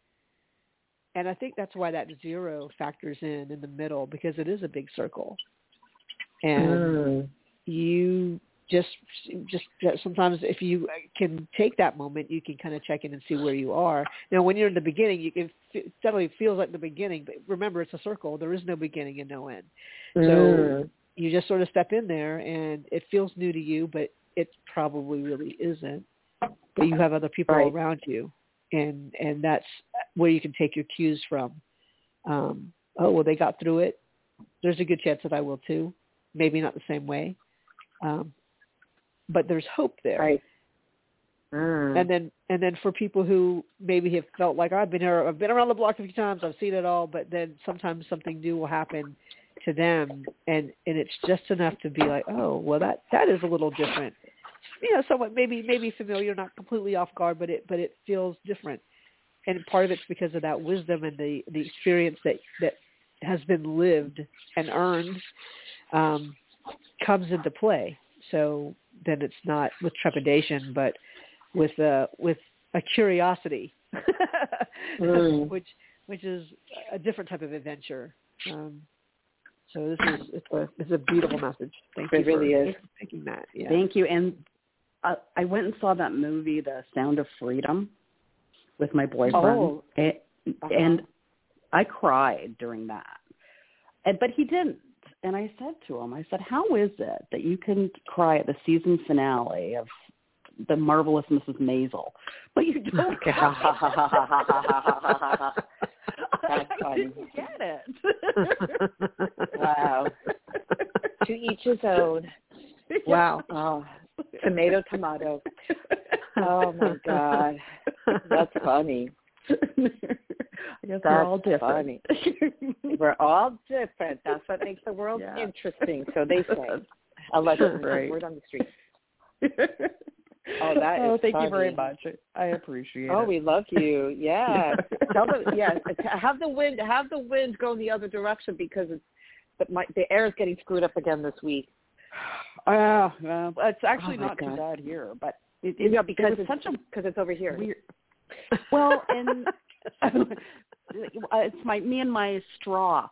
and i think that's why that zero factors in in the middle because it is a big circle. And Mm. you just just sometimes if you can take that moment you can kind of check in and see where you are. Now when you're in the beginning you can it definitely feels like the beginning but remember it's a circle. There is no beginning and no end. So Mm. you just sort of step in there and it feels new to you but it probably really isn't. But you have other people Right. around you and and that's where you can take your cues from. Um oh well they got through it. There's a good chance that i will too. Maybe not the same way. Um but there's hope there Right. Mm. and then and then for people who maybe have felt like I've been here, I've been around the block a few times, I've seen it all, but then sometimes something new will happen to them, and and it's just enough to be like, oh, well that that is a little different, you know, somewhat maybe maybe familiar, not completely off guard, but it but it feels different, and part of it's because of that wisdom and the the experience that that has been lived and earned um, comes into play. So then it's not with trepidation, but with uh, with a curiosity, Mm. which which is a different type of adventure. Um, so this is it's a it's a beautiful message. Thank It you for really is. thinking that. Yeah. Thank you. And uh, I went and saw that movie, The Sound of Freedom, with my boyfriend, Oh. and, Uh-huh. and I cried during that. And but he didn't. And I said to him, I said, "How is it that you can cry at the season finale of the marvelous Mrs. Maisel, but you don't?" That's I funny. didn't get it. Wow. to each his own. wow. Oh, tomato, tomato. Oh my God, that's funny. I guess we're all different. funny. We're all different. That's what makes the world Yeah. interesting. So they say. Allegedly, Right. word on the street. Oh, that oh, is thank you very much. I appreciate Oh, it. Oh, we love you. Yeah. Tell the yeah. Have the wind. Have the wind go in the other direction because it's the, my, the air is getting screwed up again this week. Uh, well, it's actually Oh, not too bad here, but it, it, yeah, because it it's such a because it's over here. weird. Well, and it's my me and my straw.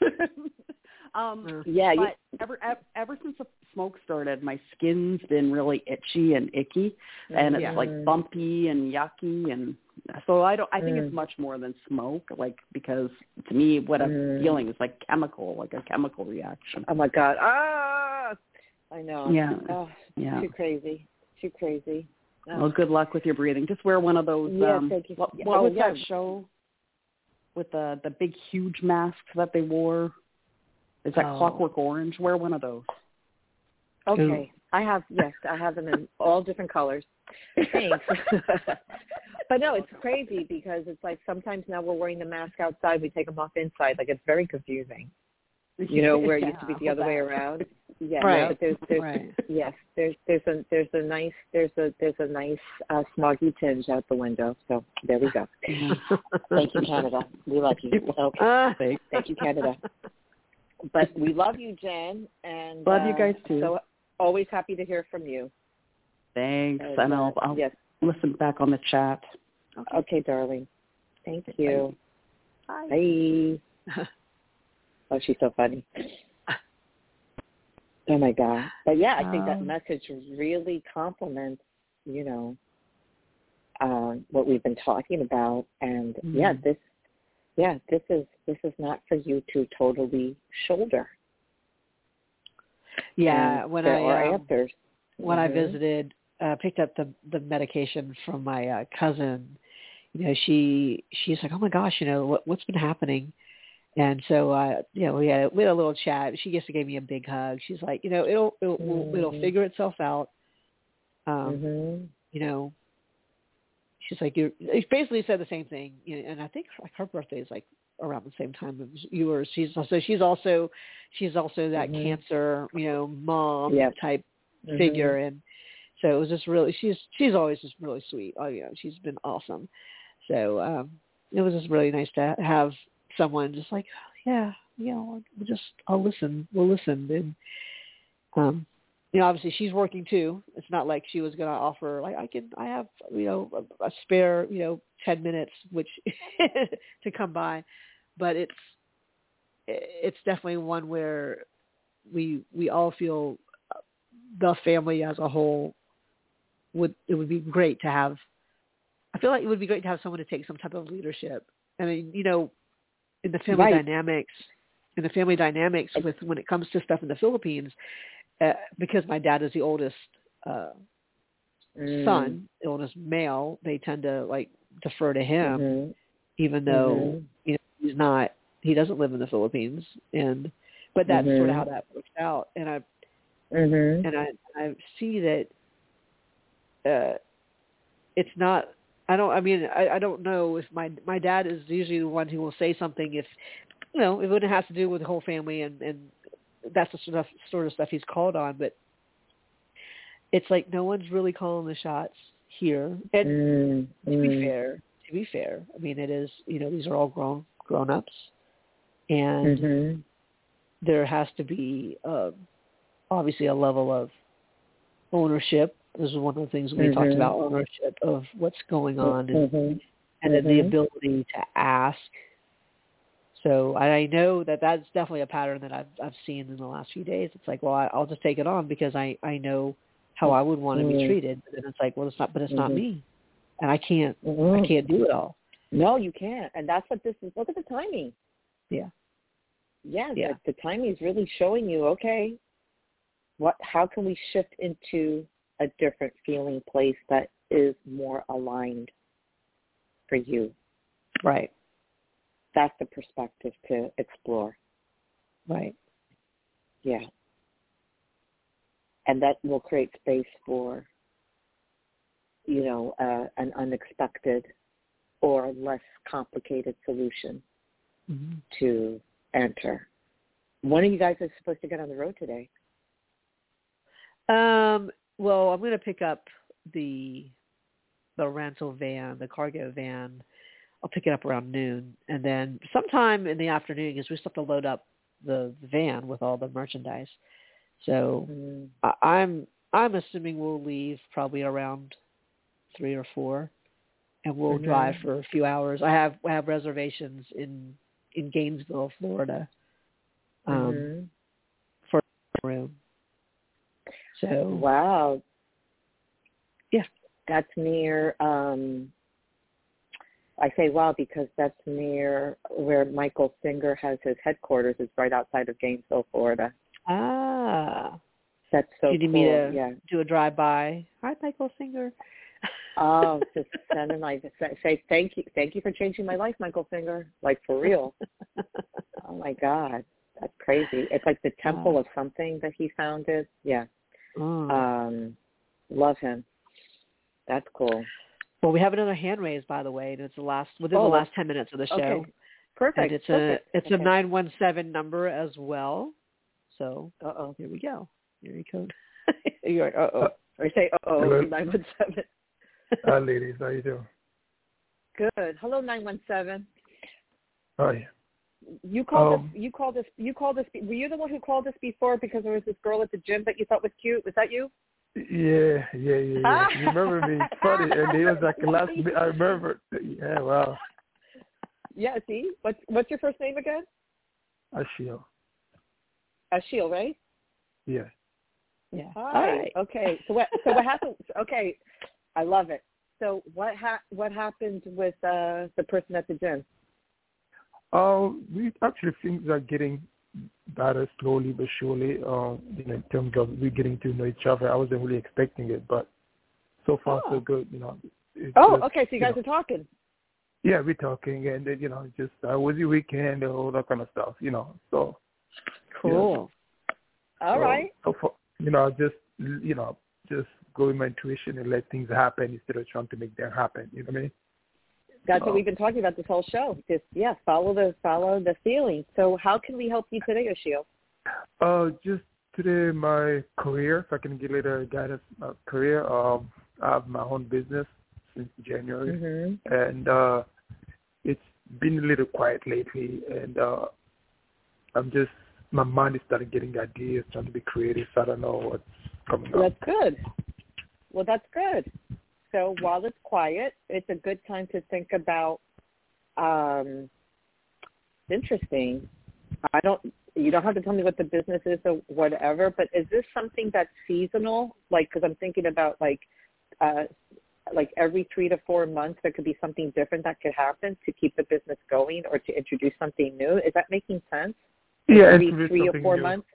um, Yeah, you, but ever, ever ever since the smoke started, my skin's been really itchy and icky, and it's Yeah. like bumpy and yucky, and so I don't. I think Mm. it's much more than smoke, like because to me, what I'm Mm. feeling is like chemical, like a chemical reaction. oh my God. Ah, I know. Yeah. Oh, Yeah. Too crazy. Too crazy. Oh. Well, good luck with your breathing. Just wear one of those. Yeah, um, thank you. What, Yeah. what Oh, was yeah. that show with the the big huge masks that they wore? Is that Oh. Clockwork Orange? Wear one of those. Okay. I have yes, I have them in all different colors. Thanks. but no, it's crazy because it's like sometimes now we're wearing the mask outside, we take them off inside. Like it's very confusing. You know, where it used to be the other way around. Yeah, Right. but there's there's Right. yes, there's there's a there's a nice there's a there's a nice uh smoggy tinge out the window. So there we go. Thank you, Canada. We love you. Okay. Ah. Thank you, Canada. But we love you, Jen, and Love you uh, guys, too. So always happy to hear from you. Thanks, And, and I'll, I'll yes. listen back on the chat. Okay, darling. Thank you. Bye. Bye. Oh, she's so funny. Oh my God! But yeah, I think that Um, message really complements, you know, uh, what we've been talking about. And yeah, Mhm. this, yeah, this is this is not for you to totally shoulder. Yeah, And when there I um, answers. when I Mhm. visited, uh, picked up the the medication from my uh, cousin. You know, she she's like, oh my gosh, you know what what's been happening, and so uh, you know we had we had a little chat. She just gave me a big hug. She's like, you know, it'll it'll will it'll figure itself out. Um, Mhm. You know, she's like you. She basically said the same thing, you know, and I think like her birthday is like around the same time as yours. She's also she's also she's also that Mhm. cancer, you know, mom Yep. type Mhm. figure and so it was just really she's she's always just really sweet oh you know she's been awesome so um it was just really nice to have someone just like yeah you know we'll just i'll listen we'll listen. And um you know obviously she's working too. It's not like she was going to offer like i can i have you know a, a spare you know ten minutes which to come by. But it's it's definitely one where we we all feel the family as a whole would it would be great to have I feel like it would be great to have someone to take some type of leadership. I mean, you know, in the family Right. dynamics in the family dynamics with when it comes to stuff in the Philippines, uh, because my dad is the oldest uh Mm. son, the oldest male, they tend to like defer to him Mhm. even though Mhm. you know he's not he doesn't live in the Philippines and but that's sort Mhm. of how that works out and I Mhm. and I I see that uh it's not I don't I mean I, I don't know if my my dad is usually the one who will say something if you know if it has to do with the whole family and and that's the sort of sort of stuff he's called on but it's like no one's really calling the shots here and Mm. to be Mm. fair to be fair I mean it is you know these are all grown grown ups and Mhm. there has to be uh, obviously a level of ownership. This is one of the things we talked Mhm. about ownership of what's going on and, Mhm. and then the ability to ask. So I know that that's definitely a pattern that I've I've seen in the last few days. It's like, well, I, I'll just take it on because I I know how I would want to be Mhm. treated. And it's like, well, it's not, but it's not Mhm. me, and I can't I Mhm. can't do it all. No, you can't. And that's what this is. Look at the timing. Yeah. Yeah, Yeah. The, the timing is really showing you, okay, what how can we shift into a different feeling place that is more aligned for you? Right. That's the perspective to explore. Right. Yeah. And that will create space for, you know, uh, an unexpected or less complicated solution hmm to enter. One of you guys is supposed to get on the road today. Um, well, I'm going to pick up the the rental van, the cargo van. I'll pick it up around noon, and then sometime in the afternoon, because we still have to load up the, van with all the merchandise. So Mm. I, I'm I'm assuming we'll leave probably around three or four, and we'll Mhm. drive for a few hours. I have I have reservations in in Gainesville, Florida, um, Mhm. for a room. So Wow. Yeah. That's near um I say wow because that's near where Michael Singer has his headquarters is right outside of Gainesville, Florida. ah. That's so Do you need cool. me to yeah. do a drive by? Hi, Michael Singer. Oh, just send him like say, say thank you thank you for changing my life, Michael Singer. Like for real. oh my God. That's crazy. It's like the temple Wow. of something that he founded. Yeah. Oh. Um love him. That's cool. well, we have another hand raised, by the way, and it's the last within Oh, the last ten minutes of the show. Okay. Perfect. And it's Perfect. a it's okay. a nine one seven number as well. So Uh oh. here we go. Here you go. You're like, uh oh. Or say uh oh Hello. nine one seven. Hi, ladies. How you doing? Good. Hello nine one seven. Hi. You called Um, us. You called this. You called us. Were you the one who called this before because there was this girl at the gym that you thought was cute? Was that you? Yeah, yeah, yeah, yeah. You remember me? Funny, and it was like the last. bit- I remember. Yeah, wow. Yeah. See, what's what's your first name again? Ashil. Ashil, right? Yeah. Yeah. Hi. right. Okay. So what? So what happened? Okay, I love it. So what ha- what happened with uh, the person at the gym? Uh, we actually things are getting better slowly but surely. Uh, you know, in terms of we getting to know each other. I wasn't really expecting it, but so far Oh. so good. You know. Oh, just, okay. So you guys know, are talking. Yeah, we're talking, and then, you know, just uh, was your weekend and all that kind of stuff. You know, so Cool. All so, right. So for, you know, just you know, just go with my intuition and let things happen instead of trying to make them happen. You know what I mean? That's what we've been talking about this whole show. Just yeah, follow the follow the feeling. So how can we help you today, Yoshio? Uh, just today, my career, if I can it a guidance, my career. Um, I have my own business since January, Mm-hmm. and uh, it's been a little quiet lately, and uh, I'm just my mind is starting getting ideas, trying to be creative. So I don't know what's coming up. That's good. Well, that's good. So while it's quiet, it's a good time to think about. Um, interesting. I don't. You don't have to tell me what the business is or whatever. But is this something that's seasonal? Like, because I'm thinking about like, uh, like every three to four months, there could be something different that could happen to keep the business going or to introduce something new. Is that making sense? yeah, every three or four new. months.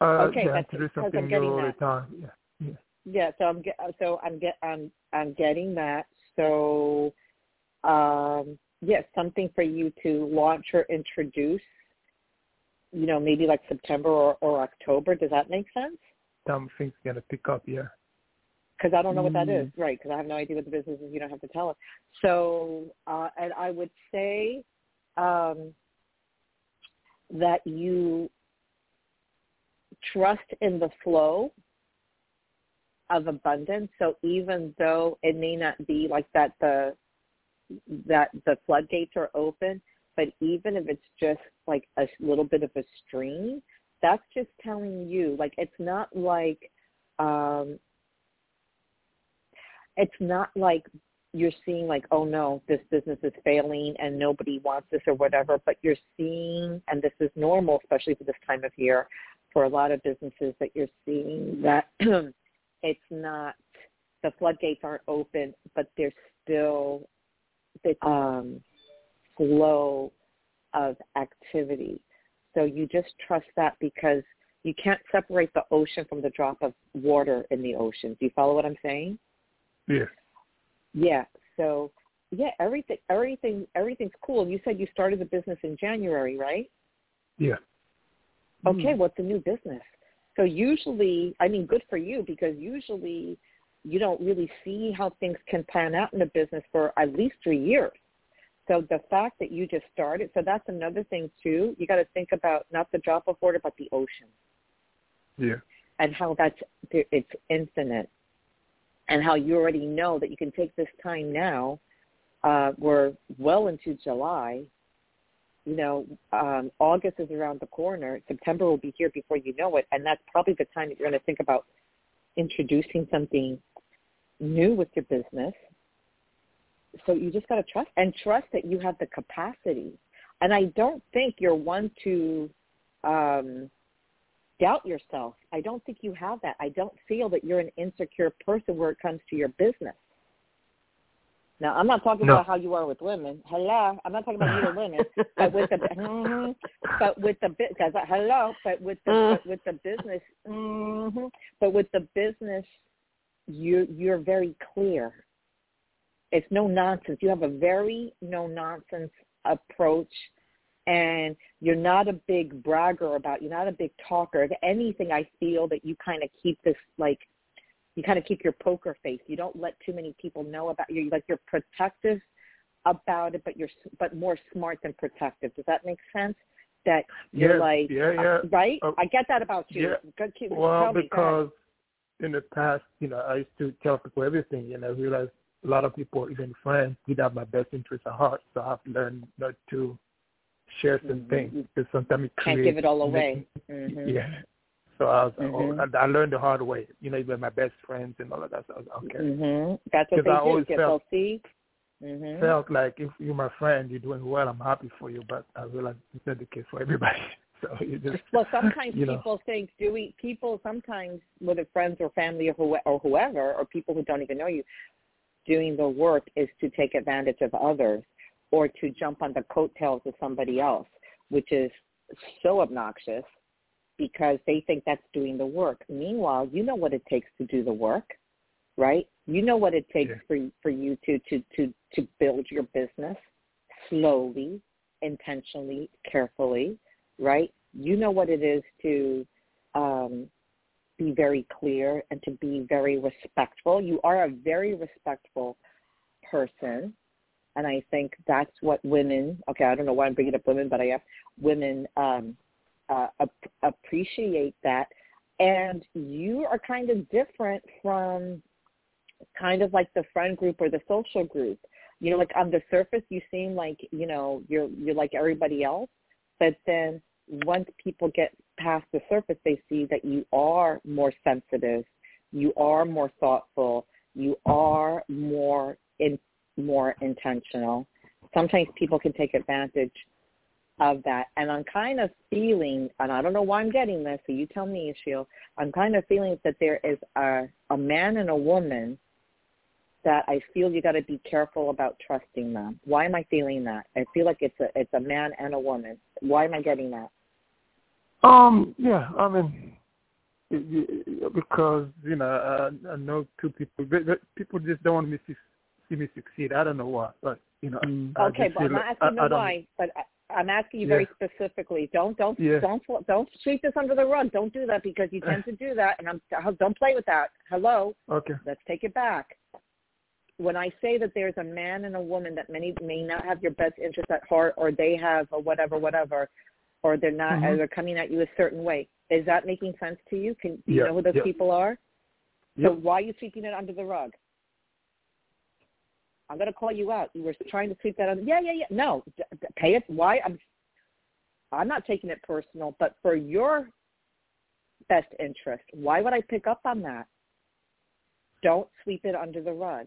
Uh, Okay, yeah, that's- because I'm something getting new all the that. time. Yeah, yeah. Yeah, so I'm get so I'm get I'm I'm getting that. So um yeah, something for you to launch or introduce, you know, maybe like September or, or October. Does that make sense? Time things gonna pick up. Yeah. Because I don't know what that Mm. is, right? Because I have no idea what the business is. You don't have to tell us. So, uh, and I would say um, that you trust in the flow of abundance. So even though it may not be like that, the that the floodgates are open, but even if it's just like a little bit of a stream, that's just telling you like it's not like um it's not like you're seeing like oh no this business is failing and nobody wants this or whatever but you're seeing and this is normal especially for this time of year for a lot of businesses that you're seeing that it's not the floodgates aren't open but there's still the um flow of activity so you just trust that because you can't separate the ocean from the drop of water in the ocean do you follow what i'm saying Yeah. yeah. So yeah, everything everything everything's cool. You said you started the business in January, right? Yeah. Okay, what's the new business? So usually, I mean, good for you because usually you don't really see how things can pan out in a business for at least three years. So the fact that you just started, so that's another thing too. You got to think about not the drop of water, but the ocean Yeah. and how that's it's infinite and how you already know that you can take this time now uh we're well into july you know um august is around the corner september will be here before you know it and that's probably the time that you're going to think about introducing something new with your business so you just got to trust and trust that you have the capacity and i don't think you're one to um doubt yourself. I don't think you have that. I don't feel that you're an insecure person where it comes to your business. Now, I'm not talking No. about how you are with women. Hello, I'm not talking about you and women, but with the mhm, but with the business. Hello, but with the Mm. but with the business. hmm But with the business, you you're very clear. It's no nonsense. You have a very no nonsense approach and you're not a big bragger about you're not a big talker if anything i feel that you kind of keep this like you kind of keep your poker face you don't let too many people know about you like you're protective about it but you're s- but more smart than protective does that make sense that you're Yeah, like yeah, yeah. uh, right Uh, i get that about you yeah. Go- keep- Well, me, because in the past, you know, I used to tell people everything, and I realized a lot of people, even friends, did have my best interest at heart. So I've learned not to share some Mhm. things because sometimes it can't give it all away Mhm. Yeah. So I was, oh, I learned the hard way. You know, even my best friends and all of that. So I was okay. Mhm. that's what they I do always get felt- mhm Felt like if you're my friend, you're doing well. I'm happy for you. But I realized it's not the case for everybody. So you just, well, sometimes you know. people think doing people sometimes whether friends or family or, who, or whoever or people who don't even know you, doing the work is to take advantage of others or to jump on the coattails of somebody else, which is so obnoxious because they think that's doing the work. Meanwhile, you know what it takes to do the work, right? You know what it takes Yeah. for for you to to to to build your business slowly, intentionally, carefully, right? You know what it is to um, be very clear and to be very respectful. You are a very respectful person. And I think that's what women, okay, I don't know why I'm bringing up women, but I am, women um, uh, ap- appreciate that. And you are kind of different from kind of like the friend group or the social group. You know, like on the surface, you seem like you know you're you're like everybody else, but then once people get past the surface, they see that you are more sensitive, you are more thoughtful, you are more in more intentional. Sometimes people can take advantage of that, and I'm kind of feeling, and I don't know why I'm getting this, so you tell me, Ishil. I'm kind of feeling that there is a a man and a woman that I feel you got to be careful about trusting them. Why am I feeling that? I feel like it's a it's a man and a woman. Why am I getting that? Um, yeah, I mean, because you know, I, I know two people. People just don't want me to see me succeed. I don't know why, but you know. I Okay, but I'm not asking I, I why, but I, I'm asking you very specifically. Don't don't Yeah. don't don't sweep this under the rug. Don't do that because you tend to do that, and I'm don't play with that. Hello, Okay. let's take it back. When I say that there's a man and a woman that many may not have your best interest at heart, or they have a whatever, whatever, or they're not, Mhm. or they're coming at you a certain way, is that making sense to you? Can do you Yeah, know who those people are? So why are you sweeping it under the rug? I'm going to call you out. You were trying to sweep that under. Yeah, yeah, yeah. No, d- d- pay it. Why? I'm. I'm not taking it personal, but for your best interest, why would I pick up on that? Don't sweep it under the rug.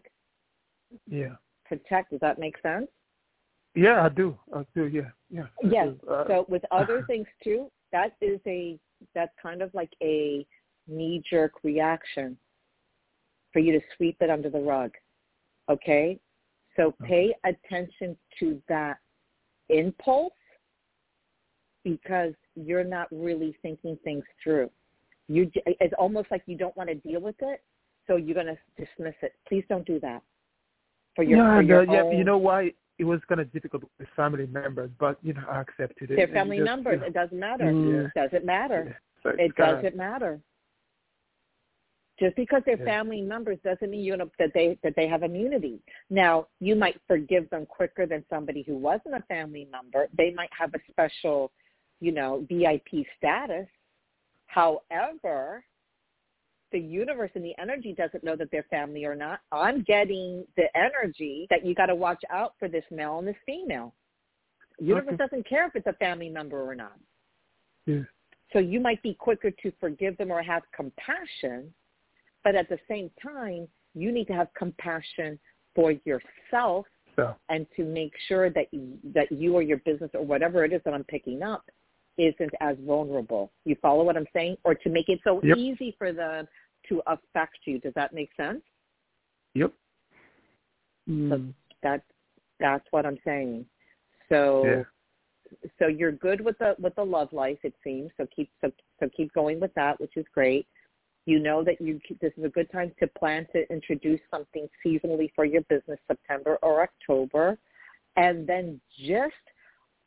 Yeah. Protect. Does that make sense? Yeah, I do. I do. Yeah. Yeah. Yes. Uh, So with other things too, that is a that's kind of like a knee jerk reaction for you to sweep it under the rug. Okay? So pay attention to that impulse because you're not really thinking things through. You it's almost like you don't want to deal with it, so you're going to dismiss it. Please don't do that. For your, yeah, for your yeah. own- You know why it was kind of difficult with family members, but you know I accepted it. They're family just, members. you know, It doesn't matter. Mm. Doesn't matter. yeah. So It doesn't matter. Just because they're family members doesn't mean you know that they that they have immunity. Now, you might forgive them quicker than somebody who wasn't a family member. They might have a special, you know, VIP status. However, the universe and the energy doesn't know that they're family or not. I'm getting the energy that you got to watch out for this male and this female. Universe Okay. doesn't care if it's a family member or not. Yeah. So you might be quicker to forgive them or have compassion, but at the same time, you need to have compassion for yourself So and to make sure that you, that you or your business or whatever it is that I'm picking up isn't as vulnerable. You follow what I'm saying? Or to make it so Yep. easy for them to affect you. Does that make sense? yep. Mm. That's that's what I'm saying. So Yeah. so you're good with the with the love life it seems so keep so, so keep going with that which is great you know that you this is a good time to plan to introduce something seasonally for your business september or october. And then just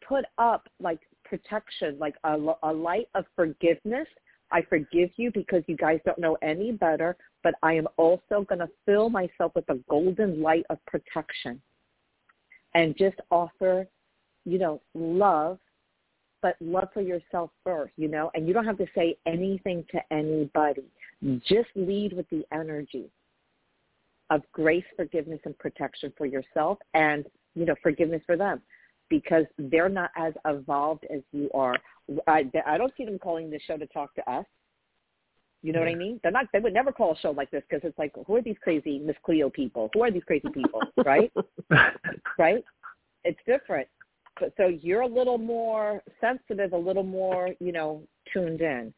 put up like protection like a, a light of forgiveness. I forgive you because you guys don't know any better but i am also going to fill myself with a golden light of protection. And just offer you know, love, but love for yourself first, you know, and you don't have to say anything to anybody. Just lead with the energy of grace, forgiveness, and protection for yourself and, you know, forgiveness for them because they're not as evolved as you are. I, I don't see them calling this show to talk to us. You know what I mean? They're not. They would never call a show like this because it's like, who are these crazy Miss Cleo people? Who are these crazy people? Right? right? It's different. But so you're a little more sensitive, a little more, you know, tuned in.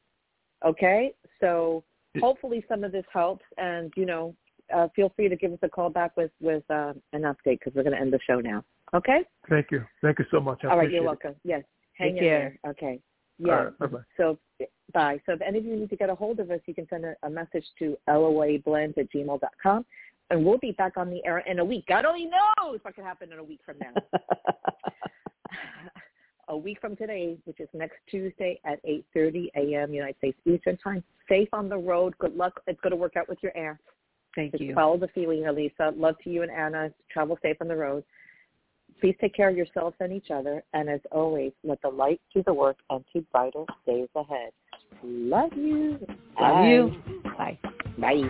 Okay, so hopefully some of this helps, and you know, uh, feel free to give us a call back with with uh, an update because we're going to end the show now. Okay. Thank you. Thank you so much. I All right, you're appreciate welcome. Yes, hang Take in care. there. Okay. it. Yeah. All right, bye-bye. So bye. So if any of you need to get a hold of us, you can send a, a message to loablend at gmail.com. And we'll be back on the air in a week. God only knows what could happen in a week from now. a week from today, which is next Tuesday at 8.30 a.m. United States Eastern Time. Safe on the road. Good luck. It's going to work out with your air. Thank Just you. follow the feeling, Elisa. Love to you and Anna. Travel safe on the road. Please take care of yourselves and each other. And as always, let the light do the work and keep brighter days ahead. Love you. Love Bye. you. Bye. Bye.